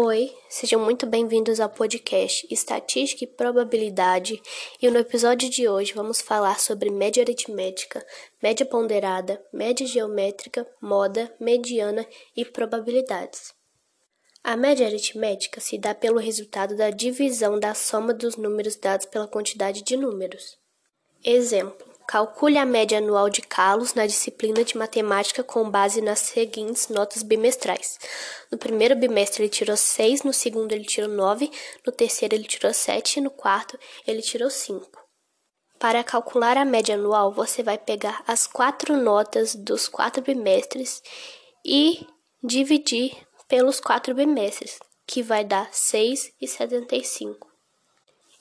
Oi, sejam muito bem-vindos ao podcast Estatística e Probabilidade. E no episódio de hoje vamos falar sobre média aritmética, média ponderada, média geométrica, moda, mediana e probabilidades. A média aritmética se dá pelo resultado da divisão da soma dos números dados pela quantidade de números. Exemplo: Calcule a média anual de Carlos na disciplina de matemática com base nas seguintes notas bimestrais. No primeiro bimestre ele tirou 6, no segundo ele tirou 9, no terceiro ele tirou 7 e no quarto ele tirou 5. Para calcular a média anual, você vai pegar as quatro notas dos quatro bimestres e dividir pelos quatro bimestres, que vai dar 6,75.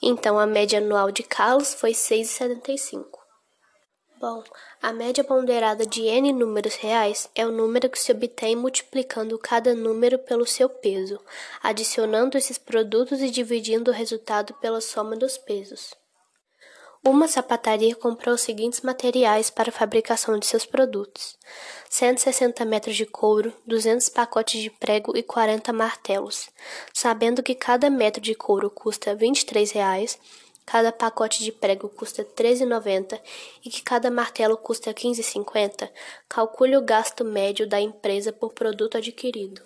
Então, a média anual de Carlos foi 6,75. Bom, a média ponderada de n números reais é o número que se obtém multiplicando cada número pelo seu peso, adicionando esses produtos e dividindo o resultado pela soma dos pesos. Uma sapataria comprou os seguintes materiais para a fabricação de seus produtos: 160 metros de couro, 200 pacotes de prego e 40 martelos. Sabendo que cada metro de couro custa 23 reais, cada pacote de prego custa R$ 13,90 e que cada martelo custa R$ 15,50, calcule o gasto médio da empresa por produto adquirido.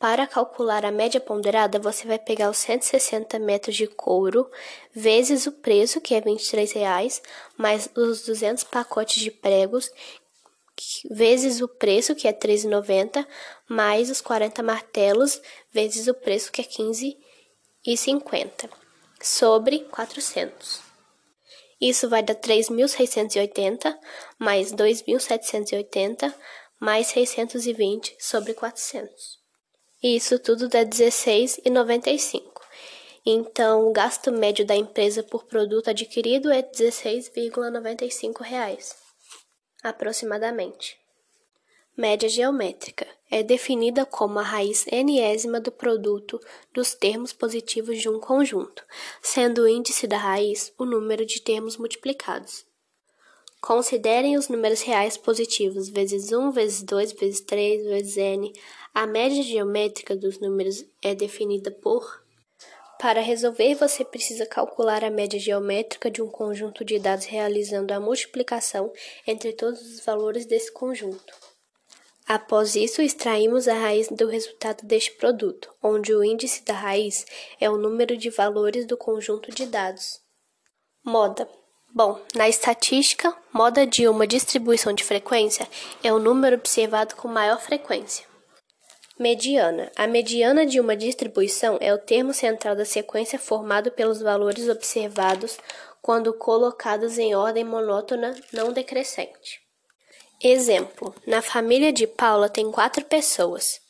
Para calcular a média ponderada, você vai pegar os 160 metros de couro vezes o preço, que é R$ 23,00, mais os 200 pacotes de pregos vezes o preço, que é R$ 13,90, mais os 40 martelos vezes o preço, que é R$ 15,50 sobre 400. Isso vai dar 3.680 mais 2.780 mais 620 sobre 400. Isso tudo dá 16,95. Então, o gasto médio da empresa por produto adquirido é R$ 16,95, aproximadamente. Média geométrica é definida como a raiz enésima do produto dos termos positivos de um conjunto, sendo o índice da raiz o número de termos multiplicados. Considerem os números reais positivos vezes 1, vezes 2, vezes 3, vezes n. A média geométrica dos números é definida por. Para resolver, você precisa calcular a média geométrica de um conjunto de dados realizando a multiplicação entre todos os valores desse conjunto. Após isso, extraímos a raiz do resultado deste produto, onde o índice da raiz é o número de valores do conjunto de dados. Moda. Bom, na estatística, moda de uma distribuição de frequência é o número observado com maior frequência. Mediana. A mediana de uma distribuição é o termo central da sequência formado pelos valores observados quando colocados em ordem monótona não decrescente. Exemplo: na família de Paula tem quatro pessoas.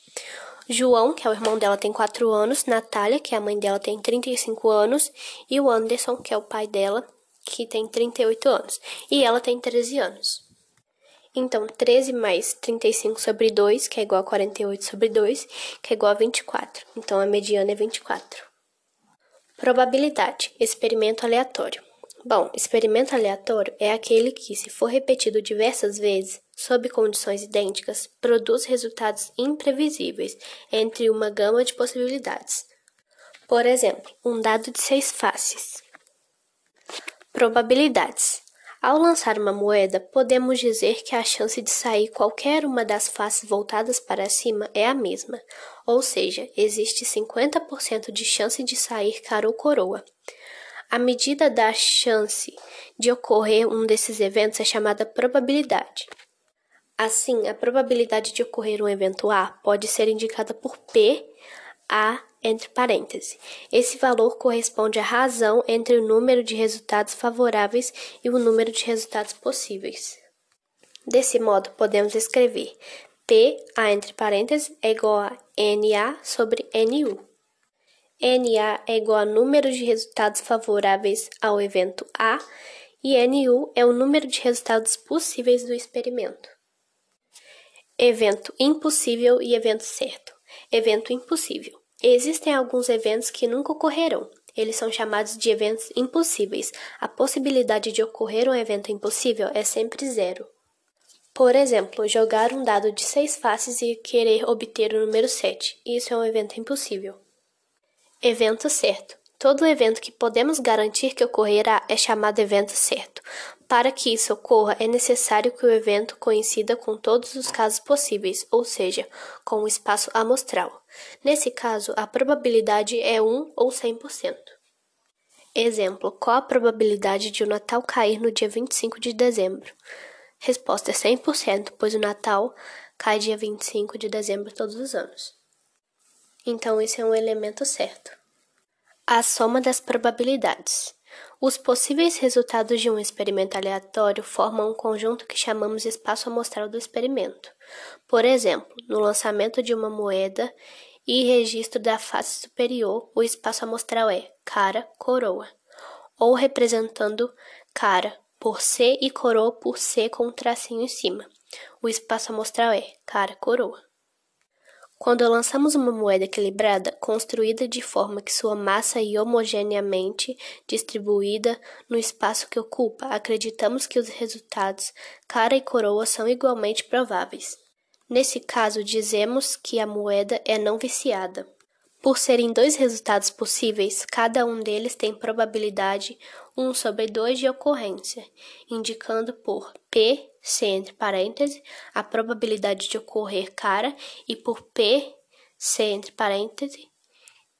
João, que é o irmão dela, tem quatro anos. Natália, que é a mãe dela, tem 35 anos. E o Anderson, que é o pai dela, que tem 38 anos. E ela tem 13 anos. Então, 13 mais 35 sobre 2, que é igual a 48 sobre 2, que é igual a 24. Então, a mediana é 24. Probabilidade: experimento aleatório. Bom, experimento aleatório é aquele que, se for repetido diversas vezes, sob condições idênticas, produz resultados imprevisíveis entre uma gama de possibilidades. Por exemplo, um dado de seis faces. Probabilidades. Ao lançar uma moeda, podemos dizer que a chance de sair qualquer uma das faces voltadas para cima é a mesma, ou seja, existe 50% de chance de sair cara ou coroa. A medida da chance de ocorrer um desses eventos é chamada probabilidade. Assim, a probabilidade de ocorrer um evento A pode ser indicada por P, A entre parênteses. Esse valor corresponde à razão entre o número de resultados favoráveis e o número de resultados possíveis. Desse modo, podemos escrever P, A entre parênteses, é igual a NA sobre NU. NA é igual a número de resultados favoráveis ao evento A e NU é o número de resultados possíveis do experimento. Evento impossível e evento certo. Evento impossível. Existem alguns eventos que nunca ocorrerão. Eles são chamados de eventos impossíveis. A possibilidade de ocorrer um evento impossível é sempre zero. Por exemplo, jogar um dado de seis faces e querer obter o número 7. Isso é um evento impossível. Evento certo. Todo evento que podemos garantir que ocorrerá é chamado evento certo. Para que isso ocorra, é necessário que o evento coincida com todos os casos possíveis, ou seja, com o espaço amostral. Nesse caso, a probabilidade é 1 ou 100%. Exemplo: qual a probabilidade de o Natal cair no dia 25 de dezembro? Resposta é 100%, pois o Natal cai dia 25 de dezembro todos os anos. Então, esse é um elemento certo. A soma das probabilidades. Os possíveis resultados de um experimento aleatório formam um conjunto que chamamos espaço amostral do experimento. Por exemplo, no lançamento de uma moeda e registro da face superior, o espaço amostral é cara, coroa, ou representando cara, por C e coroa por C com um tracinho em cima. O espaço amostral é cara, coroa. Quando lançamos uma moeda equilibrada, construída de forma que sua massa é homogeneamente distribuída no espaço que ocupa, acreditamos que os resultados cara e coroa são igualmente prováveis. Nesse caso, dizemos que a moeda é não viciada. Por serem dois resultados possíveis, cada um deles tem probabilidade 1 sobre 2 de ocorrência, indicando por P, C entre parênteses, a probabilidade de ocorrer cara, e por P, C entre parênteses,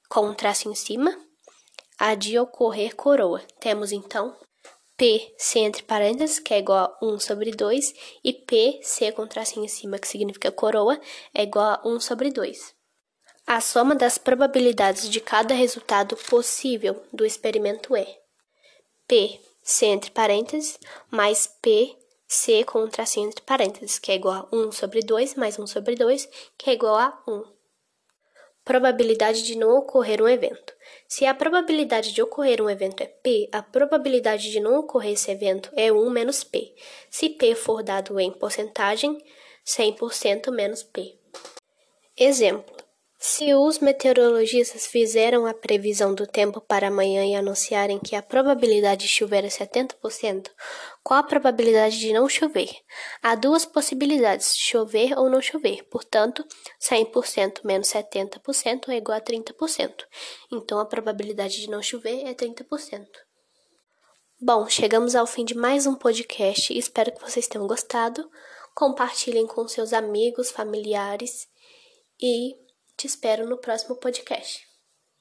com um traço em cima, a de ocorrer coroa. Temos então P, C entre parênteses, que é igual a 1 sobre 2, e P, C com tracinho em cima, que significa coroa, é igual a 1 sobre 2. A soma das probabilidades de cada resultado possível do experimento é P, C entre parênteses, mais P, C com um tracinho entre parênteses, que é igual a 1 sobre 2 mais 1 sobre 2, que é igual a 1. Probabilidade de não ocorrer um evento. Se a probabilidade de ocorrer um evento é P, a probabilidade de não ocorrer esse evento é 1 menos P. Se P for dado em porcentagem, 100% menos P. Exemplo: se os meteorologistas fizeram a previsão do tempo para amanhã e anunciarem que a probabilidade de chover é 70%, qual a probabilidade de não chover? Há duas possibilidades, chover ou não chover. Portanto, 100% menos 70% é igual a 30%. Então, a probabilidade de não chover é 30%. Bom, chegamos ao fim de mais um podcast. Espero que vocês tenham gostado. Compartilhem com seus amigos, familiares e te espero no próximo podcast.